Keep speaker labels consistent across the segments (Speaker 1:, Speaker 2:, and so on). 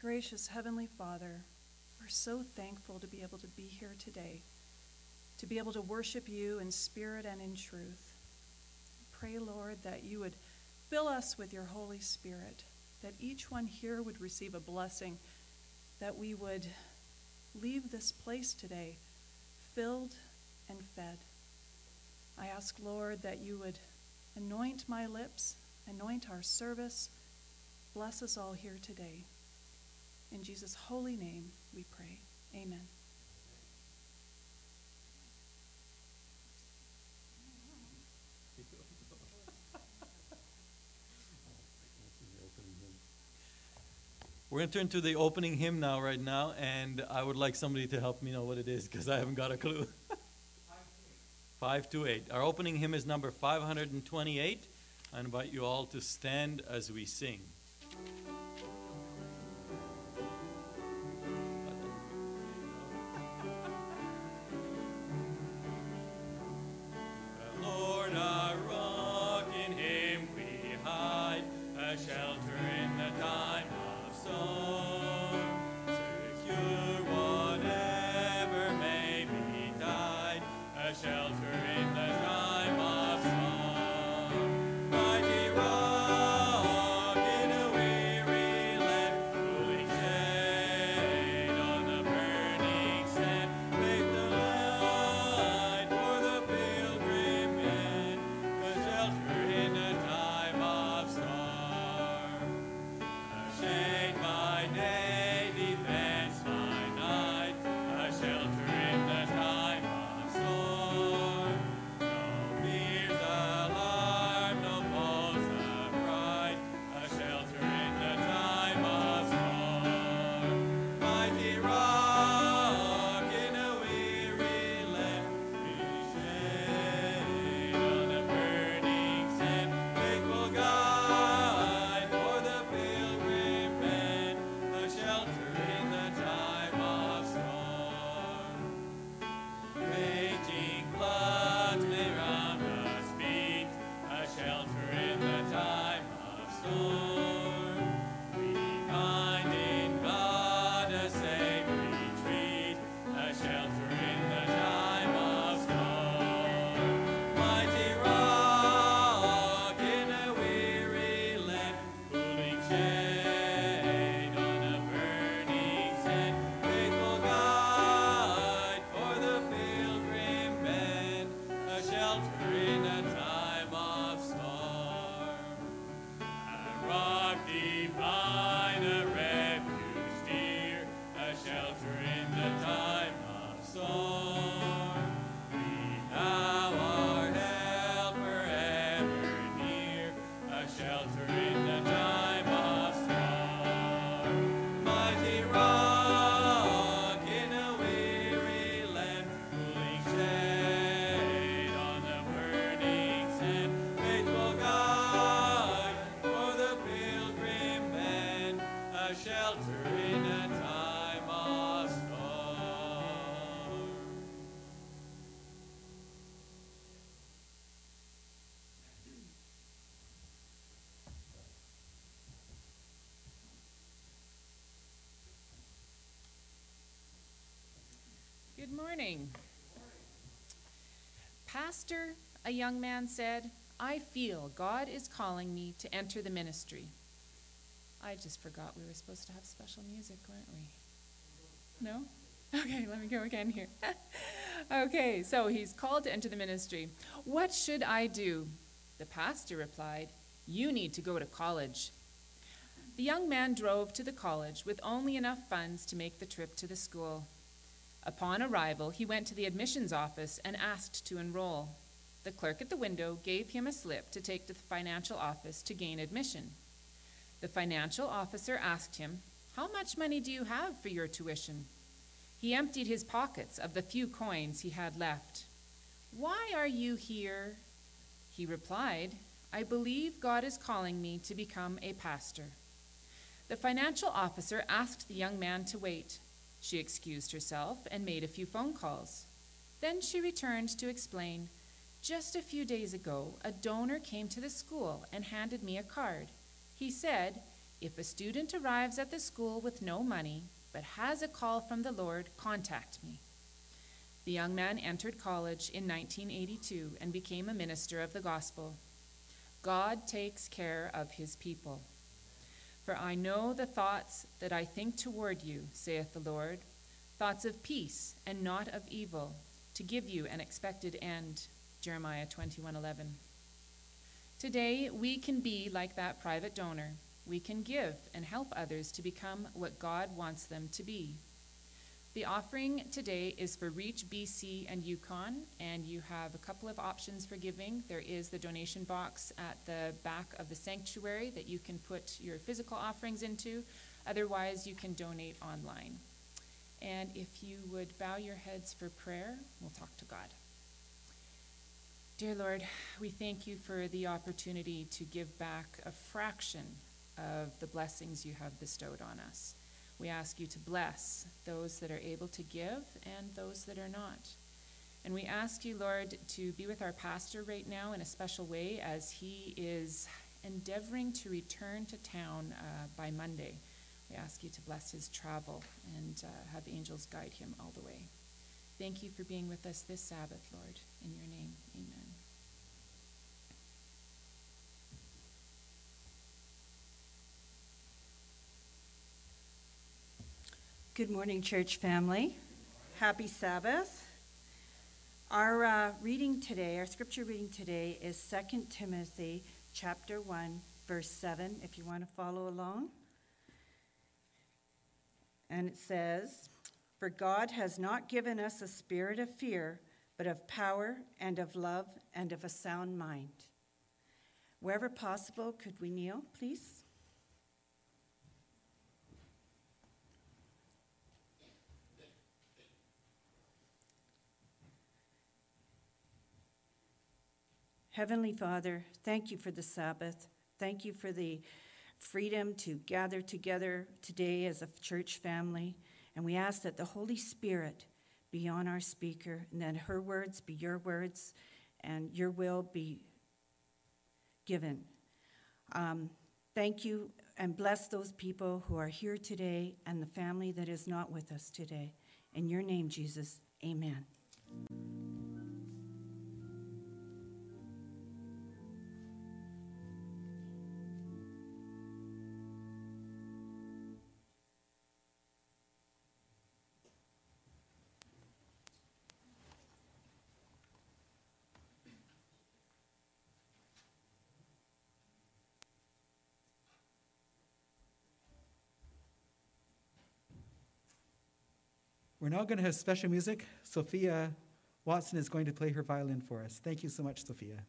Speaker 1: Gracious Heavenly Father, we're so thankful to be able to be here today, to be able to worship you in spirit and in truth. Pray, Lord, that you would fill us with your Holy Spirit, that each one here would receive a blessing, that we would leave this place today filled and fed. I ask, Lord, that you would anoint my lips, anoint our service, bless us all here today. In Jesus' holy name we pray. Amen.
Speaker 2: We're going to turn to the opening hymn now, right now, and I would like somebody to help me know what it is because I haven't got a clue. 528. Our opening hymn is number 528. I invite you all to stand as we sing.
Speaker 3: Pastor, a young man said, I feel God is calling me to enter the ministry. I just forgot we were supposed to have special music, weren't we? No? Okay, let me go again here. okay, so he's called to enter the ministry. What should I do? The pastor replied, You need to go to college. The young man drove to the college with only enough funds to make the trip to the school. Upon arrival, he went to the admissions office and asked to enroll. The clerk at the window gave him a slip to take to the financial office to gain admission. The financial officer asked him, How much money do you have for your tuition? He emptied his pockets of the few coins he had left. Why are you here? He replied, I believe God is calling me to become a pastor. The financial officer asked the young man to wait. She excused herself and made a few phone calls. Then she returned to explain Just a few days ago, a donor came to the school and handed me a card. He said, If a student arrives at the school with no money, but has a call from the Lord, contact me. The young man entered college in 1982 and became a minister of the gospel. God takes care of his people. For I know the thoughts that I think toward you, saith the Lord, thoughts of peace and not of evil, to give you an expected end. Jeremiah 21:11. Today we can be like that private donor. We can give and help others to become what God wants them to be. The offering today is for Reach BC and Yukon, and you have a couple of options for giving. There is the donation box at the back of the sanctuary that you can put your physical offerings into. Otherwise, you can donate online. And if you would bow your heads for prayer, we'll talk to God. Dear Lord, we thank you for the opportunity to give back a fraction of the blessings you have bestowed on us. We ask you to bless those that are able to give and those that are not. And we ask you, Lord, to be with our pastor right now in a special way as he is endeavoring to return to town uh, by Monday. We ask you to bless his travel and uh, have angels guide him all the way. Thank you for being with us this Sabbath, Lord. In your name, amen.
Speaker 4: Good morning, church family. Happy Sabbath. Our uh, reading today, our scripture reading today is 2 Timothy chapter 1, verse 7, if you want to follow along. And it says, For God has not given us a spirit of fear, but of power and of love and of a sound mind. Wherever possible, could we kneel, please? Heavenly Father, thank you for the Sabbath. Thank you for the freedom to gather together today as a church family. And we ask that the Holy Spirit be on our speaker and that her words be your words and your will be given. Um, thank you and bless those people who are here today and the family that is not with us today. In your name, Jesus, amen.
Speaker 5: We're now going to have special music. Sophia Watson is going to play her violin for us. Thank you so much, Sophia.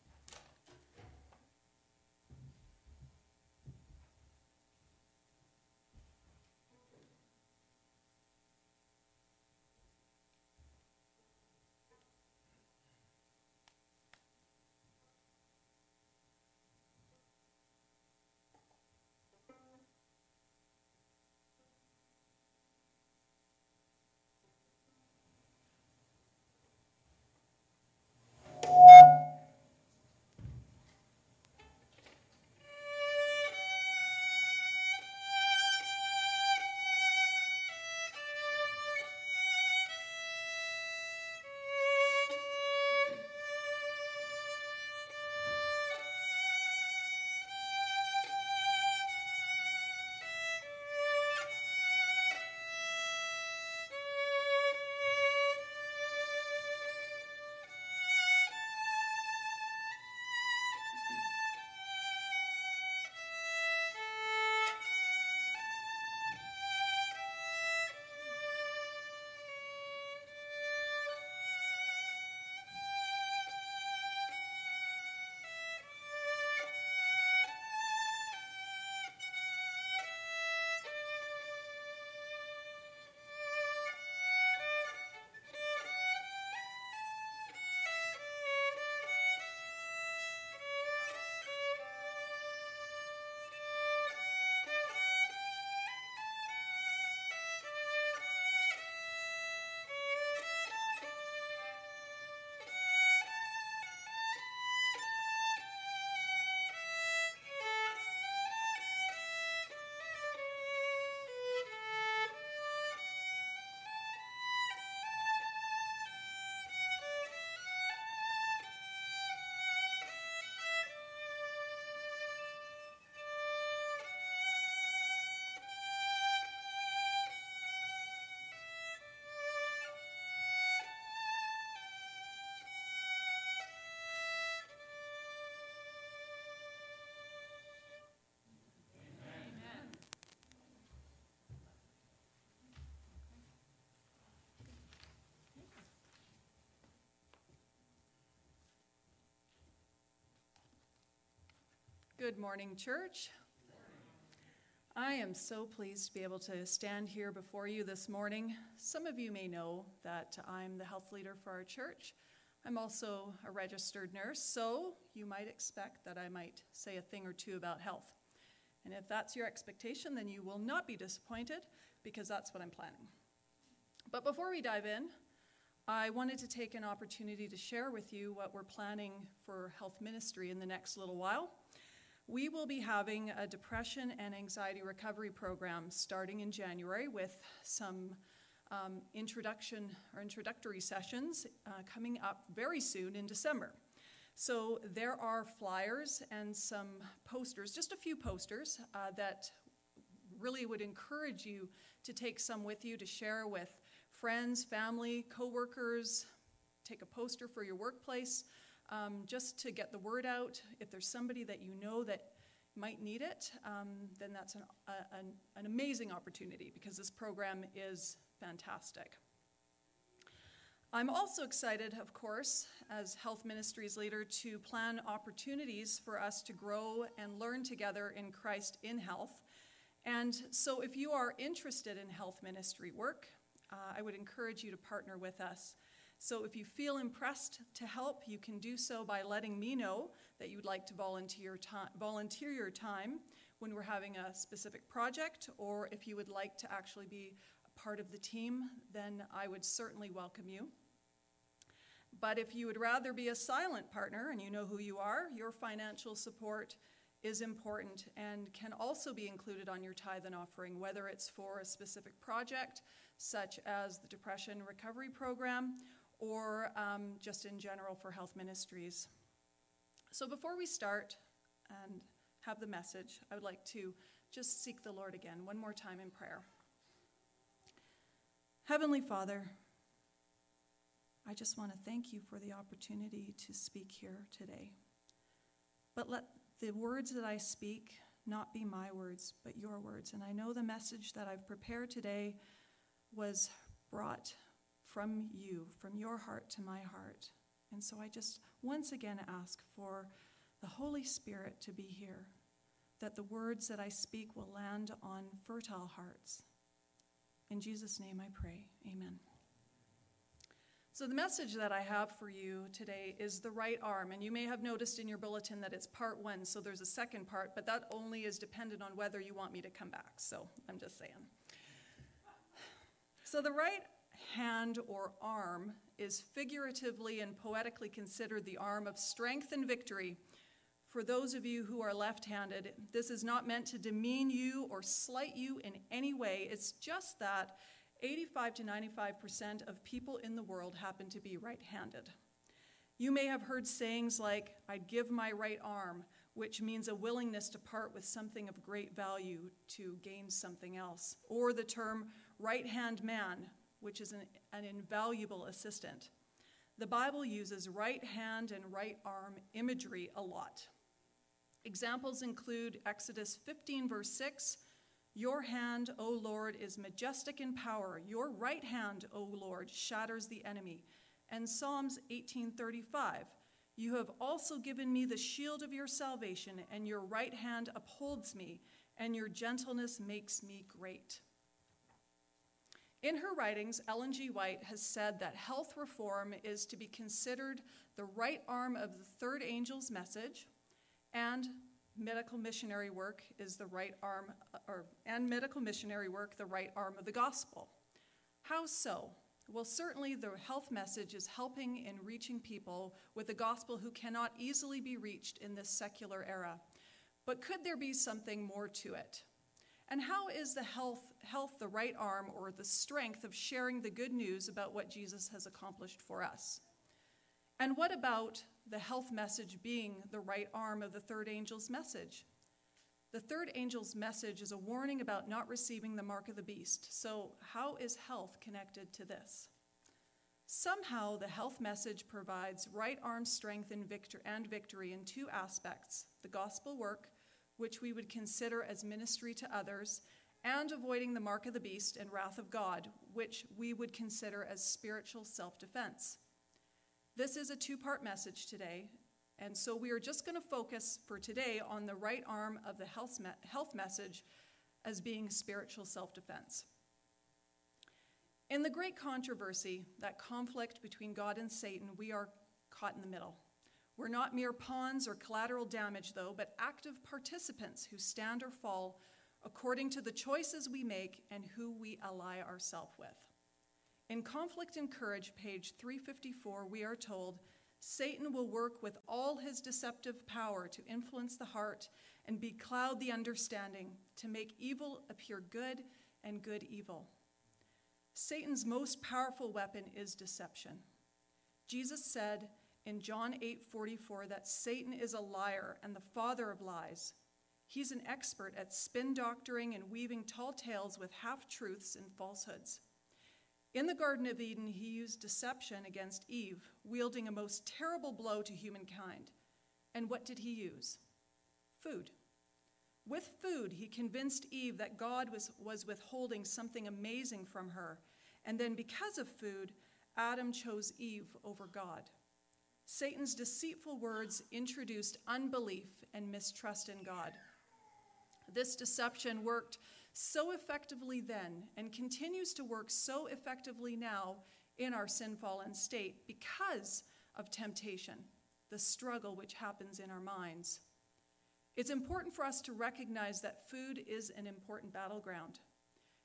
Speaker 1: Good morning, church. I am so pleased to be able to stand here before you this morning. Some of you may know that I'm the health leader for our church. I'm also a registered nurse, so you might expect that I might say a thing or two about health. And if that's your expectation, then you will not be disappointed because that's what I'm planning. But before we dive in, I wanted to take an opportunity to share with you what we're planning for health ministry in the next little while. We will be having a depression and anxiety recovery program starting in January with some um, introduction or introductory sessions uh, coming up very soon in December. So there are flyers and some posters, just a few posters, uh, that really would encourage you to take some with you to share with friends, family, coworkers. Take a poster for your workplace um, just to get the word out. If there's somebody that you know that might need it, um, then that's an, a, an, an amazing opportunity because this program is fantastic. I'm also excited, of course, as Health Ministries leader, to plan opportunities for us to grow and learn together in Christ in health. And so, if you are interested in health ministry work, uh, I would encourage you to partner with us. So if you feel impressed to help, you can do so by letting me know that you'd like to volunteer, volunteer your time when we're having a specific project, or if you would like to actually be a part of the team, then I would certainly welcome you. But if you would rather be a silent partner and you know who you are, your financial support is important and can also be included on your tithe and offering, whether it's for a specific project, such as the Depression Recovery Program, or um, just in general for health ministries. So before we start and have the message, I would like to just seek the Lord again, one more time in prayer. Heavenly Father, I just want to thank you for the opportunity to speak here today. But let the words that I speak not be my words, but your words. And I know the message that I've prepared today was brought from you, from your heart to my heart. And so I just once again ask for the Holy Spirit to be here, that the words that I speak will land on fertile hearts. In Jesus' name I pray. Amen. So, the message that I have for you today is the right arm. And you may have noticed in your bulletin that it's part one, so there's a second part, but that only is dependent on whether you want me to come back. So, I'm just saying. So, the right hand or arm is figuratively and poetically considered the arm of strength and victory. For those of you who are left handed, this is not meant to demean you or slight you in any way. It's just that 85 to 95% of people in the world happen to be right handed. You may have heard sayings like, I'd give my right arm, which means a willingness to part with something of great value to gain something else, or the term right hand man, which is an, an invaluable assistant. The Bible uses right hand and right arm imagery a lot. Examples include Exodus 15, verse 6 Your hand, O Lord, is majestic in power. Your right hand, O Lord, shatters the enemy. And Psalms 18:35 You have also given me the shield of your salvation, and your right hand upholds me, and your gentleness makes me great. In her writings, Ellen G. White has said that health reform is to be considered the right arm of the third angel's message, and medical missionary work is the right arm, or, and medical missionary work the right arm of the gospel. How so? Well, certainly the health message is helping in reaching people with the gospel who cannot easily be reached in this secular era. But could there be something more to it? And how is the health, health the right arm or the strength of sharing the good news about what Jesus has accomplished for us? And what about the health message being the right arm of the third angel's message? The third angel's message is a warning about not receiving the mark of the beast. So, how is health connected to this? Somehow, the health message provides right arm strength and, victor- and victory in two aspects the gospel work which we would consider as ministry to others, and avoiding the mark of the beast and wrath of God, which we would consider as spiritual self defense. This is a two part message today, And so we are just going to focus for today on the right arm of the health, me- health message as being spiritual self defense. In the great controversy, that conflict between God and Satan, we are caught in the middle. We're not mere pawns or collateral damage, though, but active participants who stand or fall according to the choices we make and who we ally ourselves with. In Conflict and Courage, page 354, we are told Satan will work with all his deceptive power to influence the heart and becloud the understanding, to make evil appear good and good evil. Satan's most powerful weapon is deception. Jesus said in John 8:44 that Satan is a liar and the father of lies. He's an expert at spin doctoring and weaving tall tales with half-truths and falsehoods. In the Garden of Eden, he used deception against Eve, wielding a most terrible blow to humankind. And what did he use? Food. With food, he convinced Eve that God was, was withholding something amazing from her. And then, because of food, Adam chose Eve over God. Satan's deceitful words introduced unbelief and mistrust in God. This deception worked so effectively then and continues to work so effectively now in our sin fallen state because of temptation, the struggle which happens in our minds. It's important for us to recognize that food is an important battleground.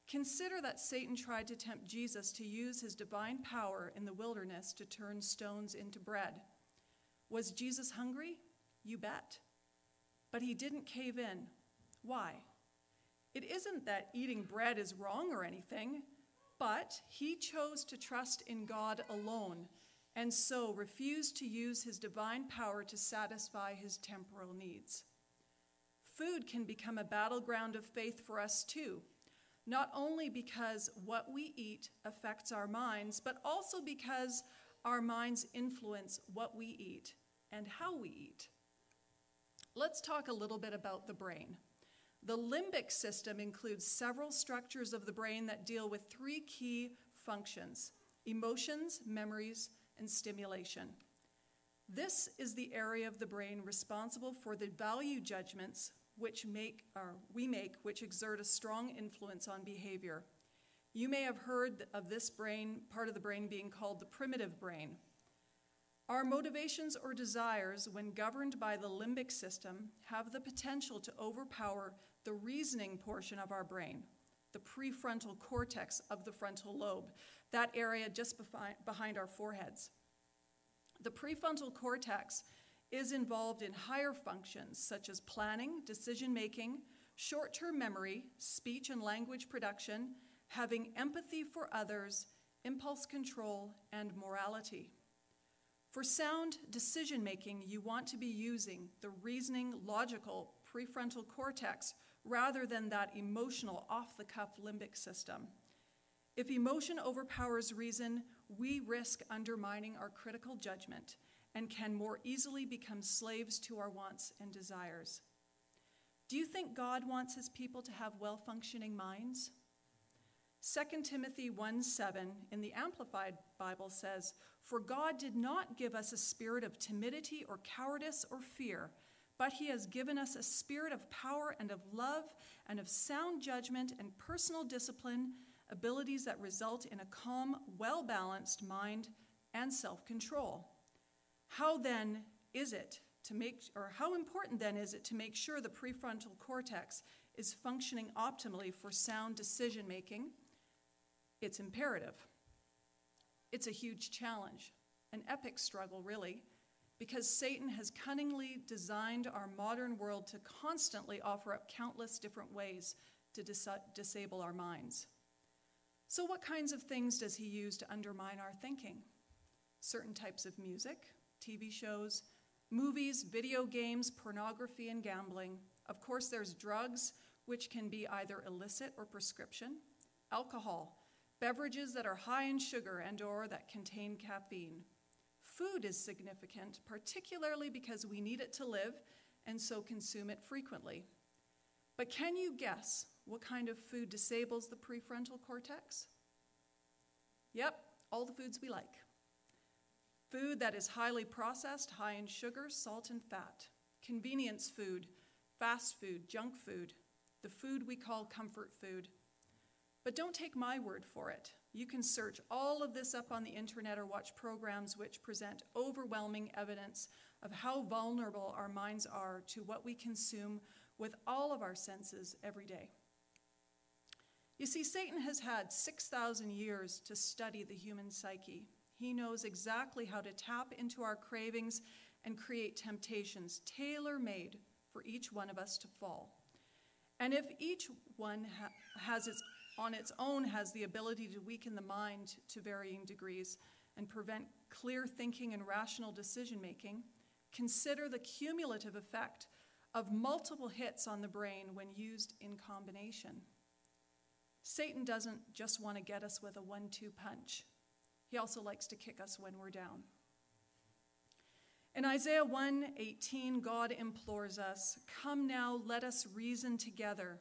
Speaker 1: Consider that Satan tried to tempt Jesus to use his divine power in the wilderness to turn stones into bread. Was Jesus hungry? You bet. But he didn't cave in. Why? It isn't that eating bread is wrong or anything, but he chose to trust in God alone and so refused to use his divine power to satisfy his temporal needs. Food can become a battleground of faith for us too, not only because what we eat affects our minds, but also because our minds influence what we eat and how we eat. Let's talk a little bit about the brain. The limbic system includes several structures of the brain that deal with three key functions emotions, memories, and stimulation. This is the area of the brain responsible for the value judgments which make, or we make, which exert a strong influence on behavior. You may have heard of this brain, part of the brain being called the primitive brain. Our motivations or desires, when governed by the limbic system, have the potential to overpower the reasoning portion of our brain, the prefrontal cortex of the frontal lobe, that area just behind our foreheads. The prefrontal cortex is involved in higher functions such as planning, decision making, short term memory, speech and language production, having empathy for others, impulse control, and morality. For sound decision making, you want to be using the reasoning, logical prefrontal cortex rather than that emotional, off the cuff limbic system. If emotion overpowers reason, we risk undermining our critical judgment and can more easily become slaves to our wants and desires. Do you think God wants his people to have well functioning minds? 2 Timothy 1 7 in the Amplified Bible says, For God did not give us a spirit of timidity or cowardice or fear, but he has given us a spirit of power and of love and of sound judgment and personal discipline, abilities that result in a calm, well balanced mind and self control. How then is it to make, or how important then is it to make sure the prefrontal cortex is functioning optimally for sound decision making? It's imperative. It's a huge challenge, an epic struggle, really, because Satan has cunningly designed our modern world to constantly offer up countless different ways to dis- disable our minds. So, what kinds of things does he use to undermine our thinking? Certain types of music, TV shows, movies, video games, pornography, and gambling. Of course, there's drugs, which can be either illicit or prescription, alcohol, beverages that are high in sugar and or that contain caffeine. Food is significant, particularly because we need it to live and so consume it frequently. But can you guess what kind of food disables the prefrontal cortex? Yep, all the foods we like. food that is highly processed, high in sugar, salt, and fat, convenience food, fast food, junk food, the food we call comfort food. But don't take my word for it. You can search all of this up on the internet or watch programs which present overwhelming evidence of how vulnerable our minds are to what we consume with all of our senses every day. You see, Satan has had 6,000 years to study the human psyche. He knows exactly how to tap into our cravings and create temptations tailor made for each one of us to fall. And if each one ha- has its, on its own has the ability to weaken the mind to varying degrees and prevent clear thinking and rational decision making, consider the cumulative effect of multiple hits on the brain when used in combination. Satan doesn't just want to get us with a one two punch, he also likes to kick us when we're down. In Isaiah 1:18, God implores us, "Come now, let us reason together."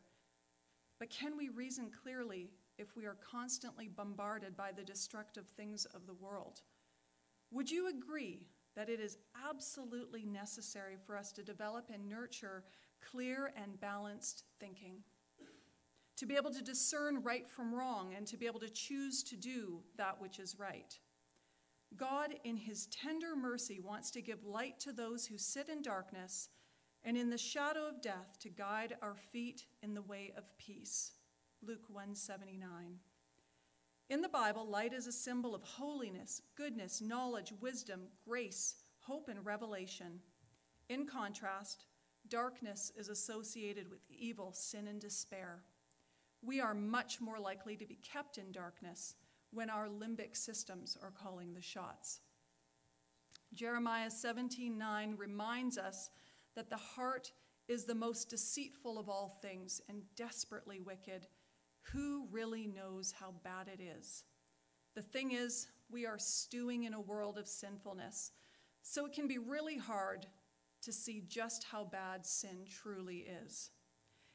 Speaker 1: But can we reason clearly if we are constantly bombarded by the destructive things of the world? Would you agree that it is absolutely necessary for us to develop and nurture clear and balanced thinking? To be able to discern right from wrong and to be able to choose to do that which is right. God, in his tender mercy, wants to give light to those who sit in darkness and in the shadow of death to guide our feet in the way of peace. Luke 179. In the Bible, light is a symbol of holiness, goodness, knowledge, wisdom, grace, hope, and revelation. In contrast, darkness is associated with evil, sin, and despair. We are much more likely to be kept in darkness when our limbic systems are calling the shots. Jeremiah 17:9 reminds us that the heart is the most deceitful of all things and desperately wicked. Who really knows how bad it is? The thing is, we are stewing in a world of sinfulness, so it can be really hard to see just how bad sin truly is.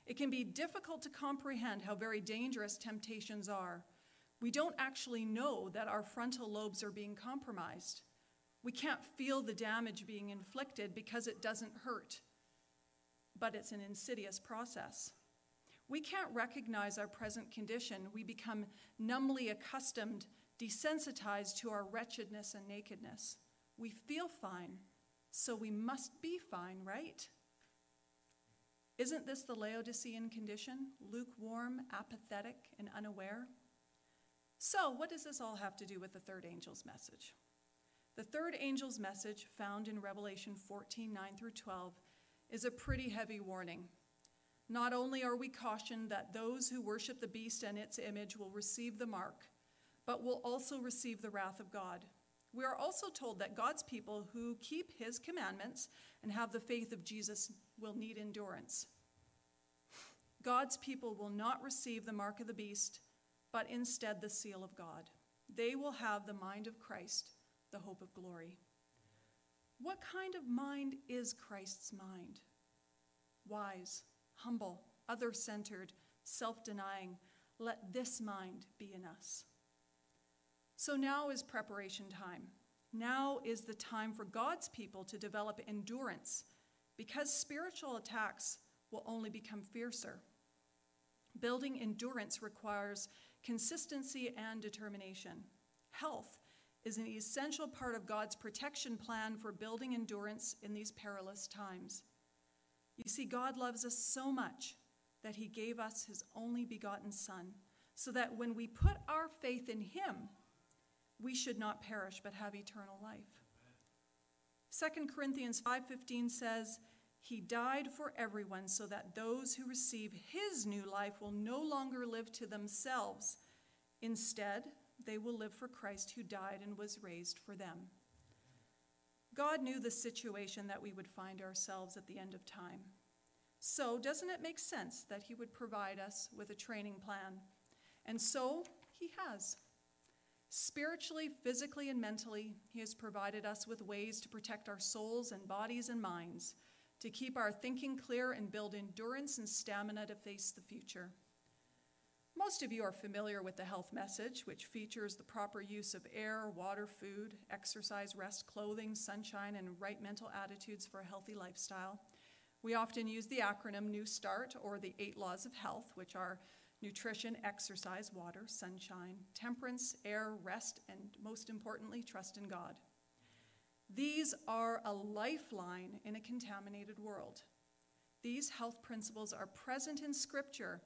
Speaker 1: It can be difficult to comprehend how very dangerous temptations are we don't actually know that our frontal lobes are being compromised. We can't feel the damage being inflicted because it doesn't hurt, but it's an insidious process. We can't recognize our present condition. We become numbly accustomed, desensitized to our wretchedness and nakedness. We feel fine, so we must be fine, right? Isn't this the Laodicean condition? Lukewarm, apathetic, and unaware? So, what does this all have to do with the third angel's message? The third angel's message, found in Revelation 14 9 through 12, is a pretty heavy warning. Not only are we cautioned that those who worship the beast and its image will receive the mark, but will also receive the wrath of God. We are also told that God's people who keep his commandments and have the faith of Jesus will need endurance. God's people will not receive the mark of the beast but instead the seal of God. They will have the mind of Christ, the hope of glory. What kind of mind is Christ's mind? Wise, humble, other centered, self denying. Let this mind be in us. So now is preparation time. Now is the time for God's people to develop endurance because spiritual attacks will only become fiercer. Building endurance requires consistency and determination. Health is an essential part of God's protection plan for building endurance in these perilous times. You see, God loves us so much that he gave us his only begotten Son, so that when we put our faith in him, we should not perish but have eternal life. 2 Corinthians 5:15 says, he died for everyone so that those who receive his new life will no longer live to themselves. Instead, they will live for Christ who died and was raised for them. God knew the situation that we would find ourselves at the end of time. So, doesn't it make sense that he would provide us with a training plan? And so, he has. Spiritually, physically, and mentally, he has provided us with ways to protect our souls and bodies and minds to keep our thinking clear and build endurance and stamina to face the future. Most of you are familiar with the health message, which features the proper use of air, water, food, exercise, rest, clothing, sunshine, and right mental attitudes for a healthy lifestyle. We often use the acronym New Start or the Eight Laws of Health, which are nutrition, exercise, water, sunshine, temperance, air, rest, and most importantly, trust in God. These are a lifeline in a contaminated world. These health principles are present in Scripture.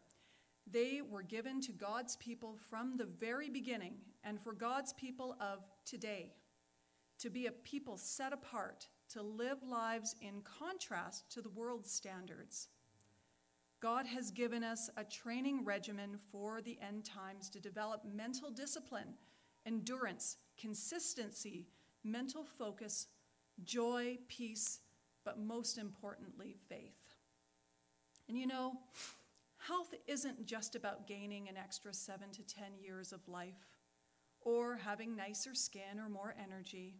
Speaker 1: They were given to God's people from the very beginning and for God's people of today to be a people set apart to live lives in contrast to the world's standards. God has given us a training regimen for the end times to develop mental discipline, endurance, consistency, mental focus, joy, peace, but most importantly, faith. And you know, health isn't just about gaining an extra seven to 10 years of life or having nicer skin or more energy.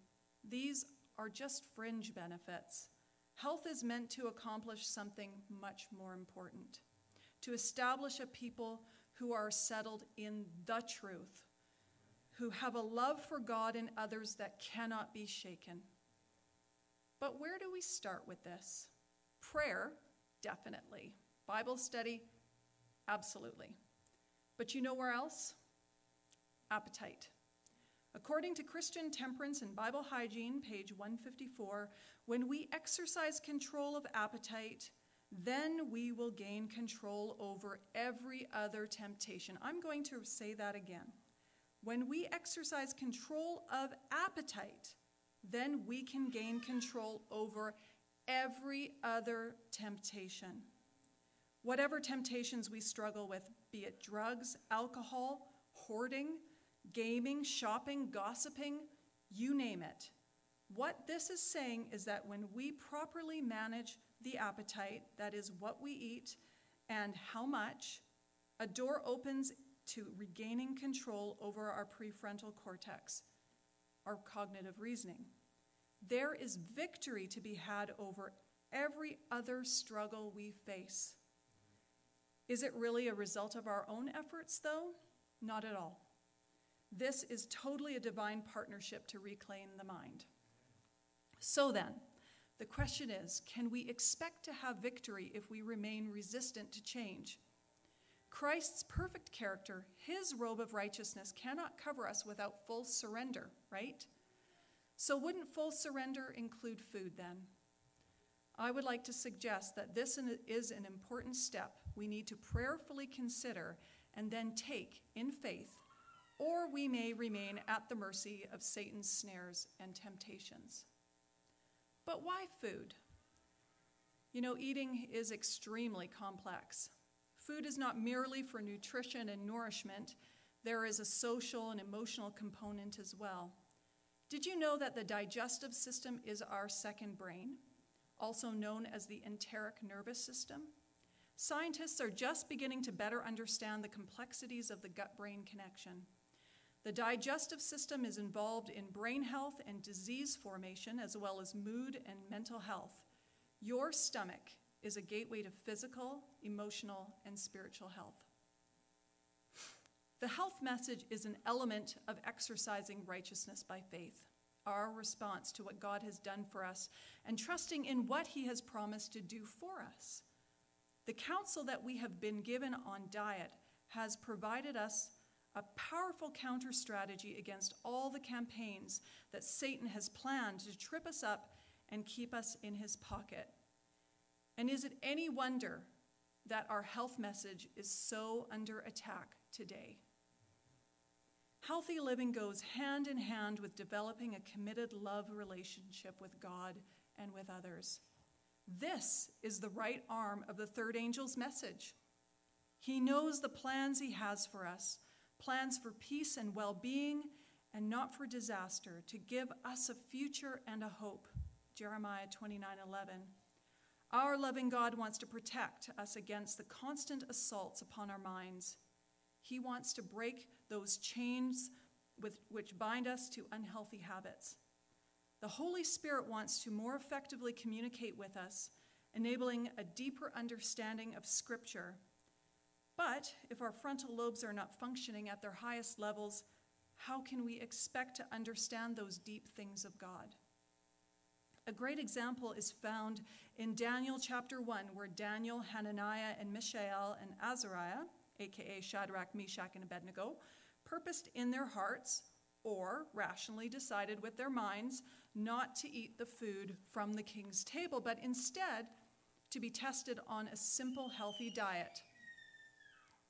Speaker 1: These are just fringe benefits. Health is meant to accomplish something much more important to establish a people who are settled in the truth, who have a love for God and others that cannot be shaken. But where do we start with this? Prayer, definitely. Bible study, absolutely. But you know where else? Appetite. According to Christian Temperance and Bible Hygiene, page 154, when we exercise control of appetite, then we will gain control over every other temptation. I'm going to say that again. When we exercise control of appetite, then we can gain control over every other temptation. Whatever temptations we struggle with, be it drugs, alcohol, hoarding, gaming, shopping, gossiping, you name it. What this is saying is that when we properly manage the appetite, that is what we eat and how much, a door opens to regaining control over our prefrontal cortex, our cognitive reasoning. There is victory to be had over every other struggle we face. Is it really a result of our own efforts, though? Not at all. This is totally a divine partnership to reclaim the mind. So then, the question is can we expect to have victory if we remain resistant to change? Christ's perfect character, his robe of righteousness, cannot cover us without full surrender, right? So, wouldn't full surrender include food then? I would like to suggest that this is an important step we need to prayerfully consider and then take in faith, or we may remain at the mercy of Satan's snares and temptations. But why food? You know, eating is extremely complex. Food is not merely for nutrition and nourishment, there is a social and emotional component as well. Did you know that the digestive system is our second brain, also known as the enteric nervous system? Scientists are just beginning to better understand the complexities of the gut brain connection. The digestive system is involved in brain health and disease formation, as well as mood and mental health. Your stomach is a gateway to physical, emotional, and spiritual health. The health message is an element of exercising righteousness by faith, our response to what God has done for us, and trusting in what He has promised to do for us. The counsel that we have been given on diet has provided us a powerful counter strategy against all the campaigns that Satan has planned to trip us up and keep us in his pocket. And is it any wonder that our health message is so under attack today? Healthy living goes hand in hand with developing a committed love relationship with God and with others. This is the right arm of the third angel's message. He knows the plans he has for us plans for peace and well being and not for disaster, to give us a future and a hope. Jeremiah 29 11. Our loving God wants to protect us against the constant assaults upon our minds. He wants to break those chains with, which bind us to unhealthy habits. The Holy Spirit wants to more effectively communicate with us, enabling a deeper understanding of Scripture But if our frontal lobes are not functioning at their highest levels, how can we expect to understand those deep things of God? A great example is found in Daniel chapter 1, where Daniel, Hananiah, and Mishael and Azariah, aka Shadrach, Meshach, and Abednego, purposed in their hearts or rationally decided with their minds not to eat the food from the king's table, but instead to be tested on a simple, healthy diet.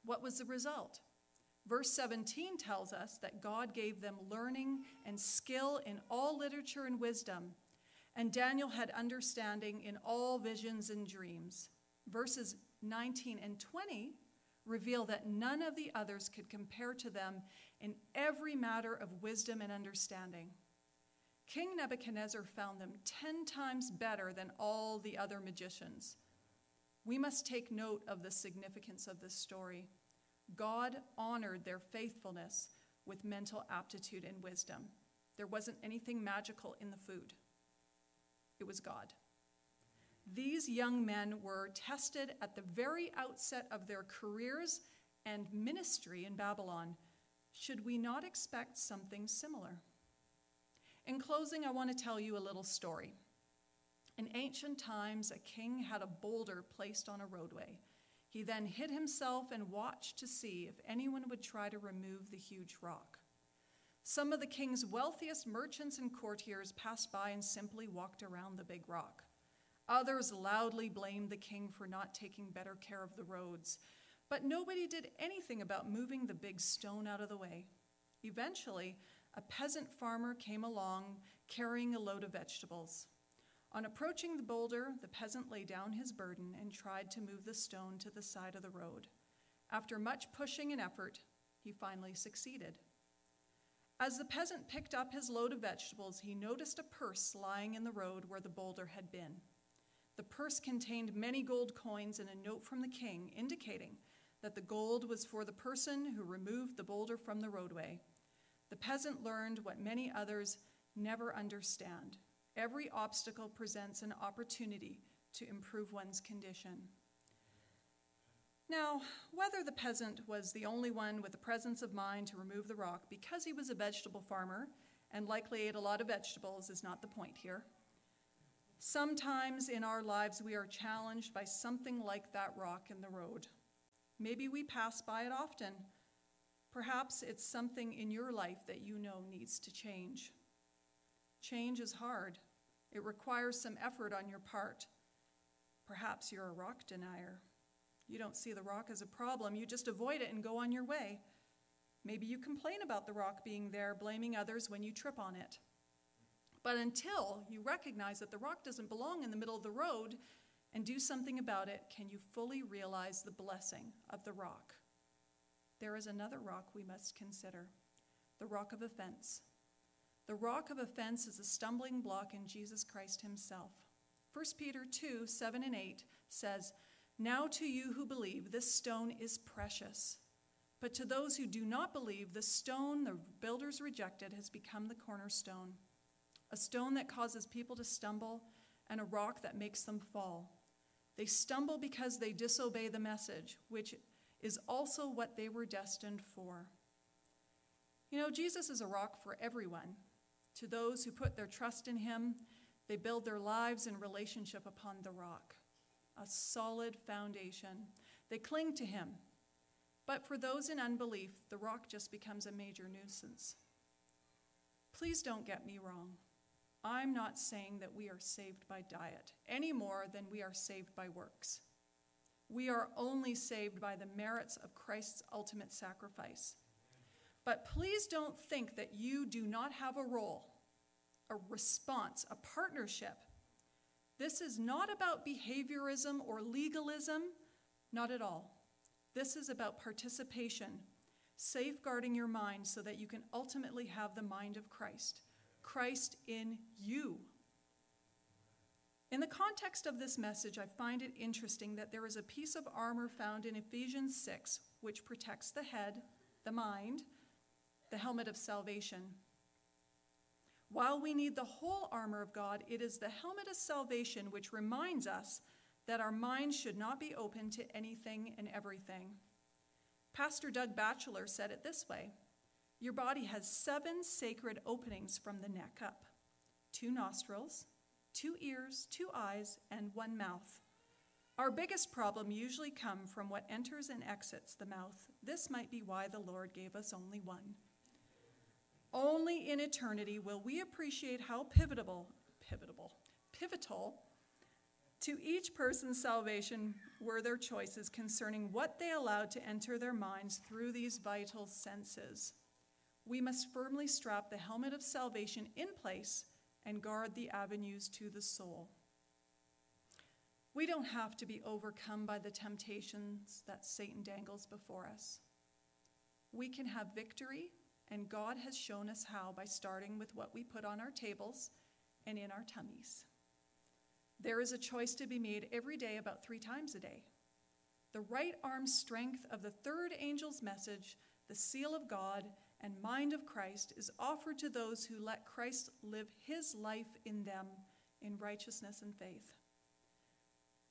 Speaker 1: What was the result? Verse 17 tells us that God gave them learning and skill in all literature and wisdom, and Daniel had understanding in all visions and dreams. Verses 19 and 20 reveal that none of the others could compare to them in every matter of wisdom and understanding. King Nebuchadnezzar found them ten times better than all the other magicians. We must take note of the significance of this story. God honored their faithfulness with mental aptitude and wisdom. There wasn't anything magical in the food, it was God. These young men were tested at the very outset of their careers and ministry in Babylon. Should we not expect something similar? In closing, I want to tell you a little story. In ancient times, a king had a boulder placed on a roadway. He then hid himself and watched to see if anyone would try to remove the huge rock. Some of the king's wealthiest merchants and courtiers passed by and simply walked around the big rock. Others loudly blamed the king for not taking better care of the roads, but nobody did anything about moving the big stone out of the way. Eventually, a peasant farmer came along carrying a load of vegetables. On approaching the boulder, the peasant laid down his burden and tried to move the stone to the side of the road. After much pushing and effort, he finally succeeded. As the peasant picked up his load of vegetables, he noticed a purse lying in the road where the boulder had been. The purse contained many gold coins and a note from the king indicating that the gold was for the person who removed the boulder from the roadway. The peasant learned what many others never understand every obstacle presents an opportunity to improve one's condition. Now, whether the peasant was the only one with the presence of mind to remove the rock because he was a vegetable farmer and likely ate a lot of vegetables is not the point here. Sometimes in our lives, we are challenged by something like that rock in the road. Maybe we pass by it often. Perhaps it's something in your life that you know needs to change. Change is hard, it requires some effort on your part. Perhaps you're a rock denier. You don't see the rock as a problem, you just avoid it and go on your way. Maybe you complain about the rock being there, blaming others when you trip on it. But until you recognize that the rock doesn't belong in the middle of the road and do something about it, can you fully realize the blessing of the rock? There is another rock we must consider the rock of offense. The rock of offense is a stumbling block in Jesus Christ himself. 1 Peter 2 7 and 8 says, Now to you who believe, this stone is precious. But to those who do not believe, the stone the builders rejected has become the cornerstone a stone that causes people to stumble, and a rock that makes them fall. They stumble because they disobey the message, which is also what they were destined for. You know, Jesus is a rock for everyone. To those who put their trust in him, they build their lives and relationship upon the rock, a solid foundation. They cling to him. But for those in unbelief, the rock just becomes a major nuisance. Please don't get me wrong. I'm not saying that we are saved by diet any more than we are saved by works. We are only saved by the merits of Christ's ultimate sacrifice. But please don't think that you do not have a role, a response, a partnership. This is not about behaviorism or legalism, not at all. This is about participation, safeguarding your mind so that you can ultimately have the mind of Christ. Christ in you. In the context of this message, I find it interesting that there is a piece of armor found in Ephesians 6 which protects the head, the mind, the helmet of salvation. While we need the whole armor of God, it is the helmet of salvation which reminds us that our minds should not be open to anything and everything. Pastor Doug Batchelor said it this way Your body has seven sacred openings from the neck up two nostrils, two ears, two eyes, and one mouth. Our biggest problem usually come from what enters and exits the mouth. This might be why the Lord gave us only one. Only in eternity will we appreciate how pivotal, pivotal, pivotal to each person's salvation were their choices concerning what they allowed to enter their minds through these vital senses. We must firmly strap the helmet of salvation in place and guard the avenues to the soul. We don't have to be overcome by the temptations that Satan dangles before us. We can have victory, and God has shown us how by starting with what we put on our tables and in our tummies. There is a choice to be made every day about three times a day. The right arm strength of the third angel's message, the seal of God and mind of Christ, is offered to those who let Christ live his life in them in righteousness and faith.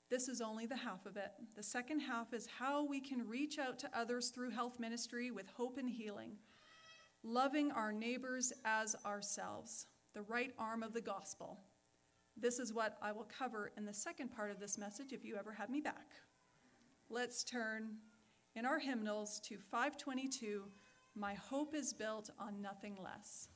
Speaker 1: This is only the half of it. The second half is how we can reach out to others through health ministry with hope and healing, loving our neighbors as ourselves, the right arm of the gospel. This is what I will cover in the second part of this message if you ever have me back. Let's turn in our hymnals to 522 My Hope is Built on Nothing Less.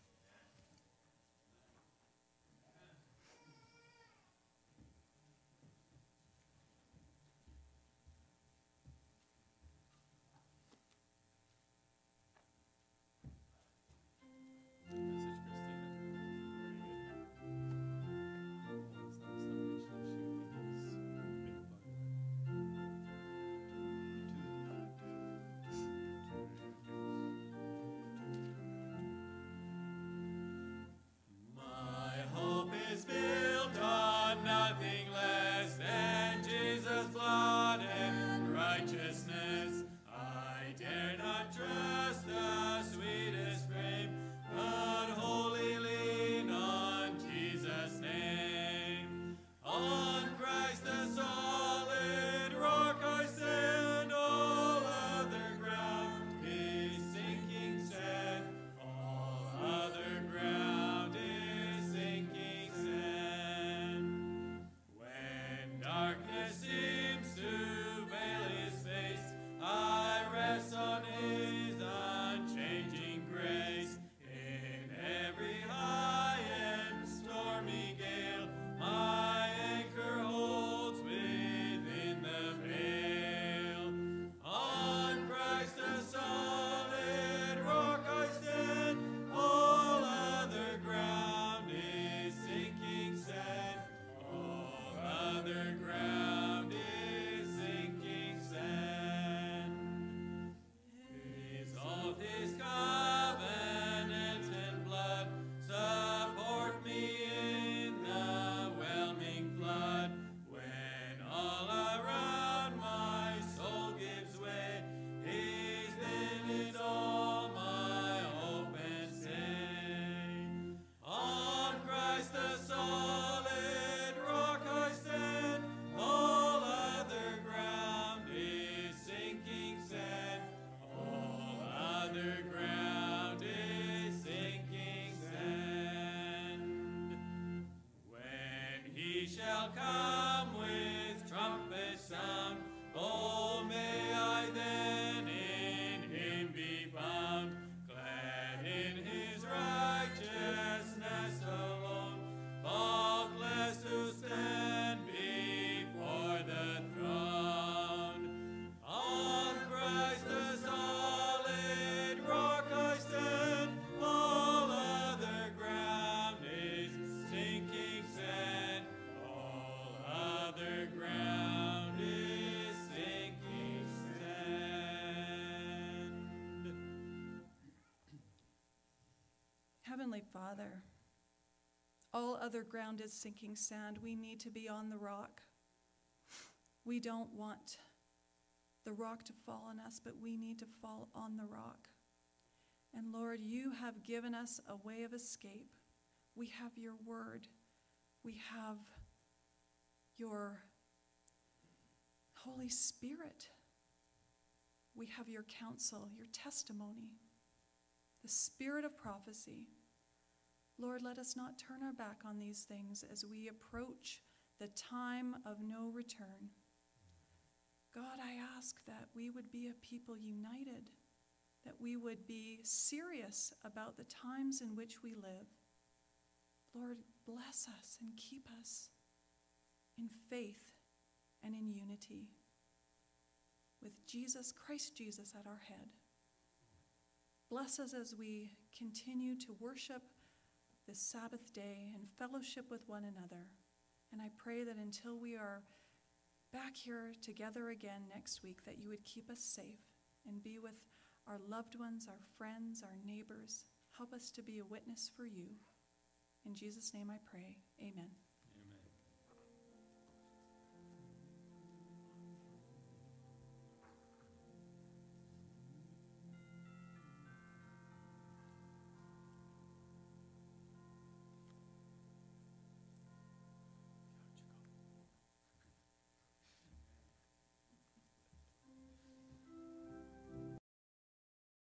Speaker 2: Shall come
Speaker 1: all other ground is sinking sand. We need to be on the rock. We don't want the rock to fall on us, but we need to fall on the rock. And Lord, you have given us a way of escape. We have your word, we have your Holy Spirit. We have your counsel, your testimony, the spirit of prophecy. Lord, let us not turn our back on these things as we approach the time of no return. God, I ask that we would be a people united, that we would be serious about the times in which we live. Lord, bless us and keep us in faith and in unity with Jesus, Christ Jesus, at our head. Bless us as we continue to worship this Sabbath day and fellowship with one another. And I pray that until we are back here together again next week, that you would keep us safe and be with our loved ones, our friends, our neighbors. Help us to be a witness for you. In Jesus' name I pray. Amen.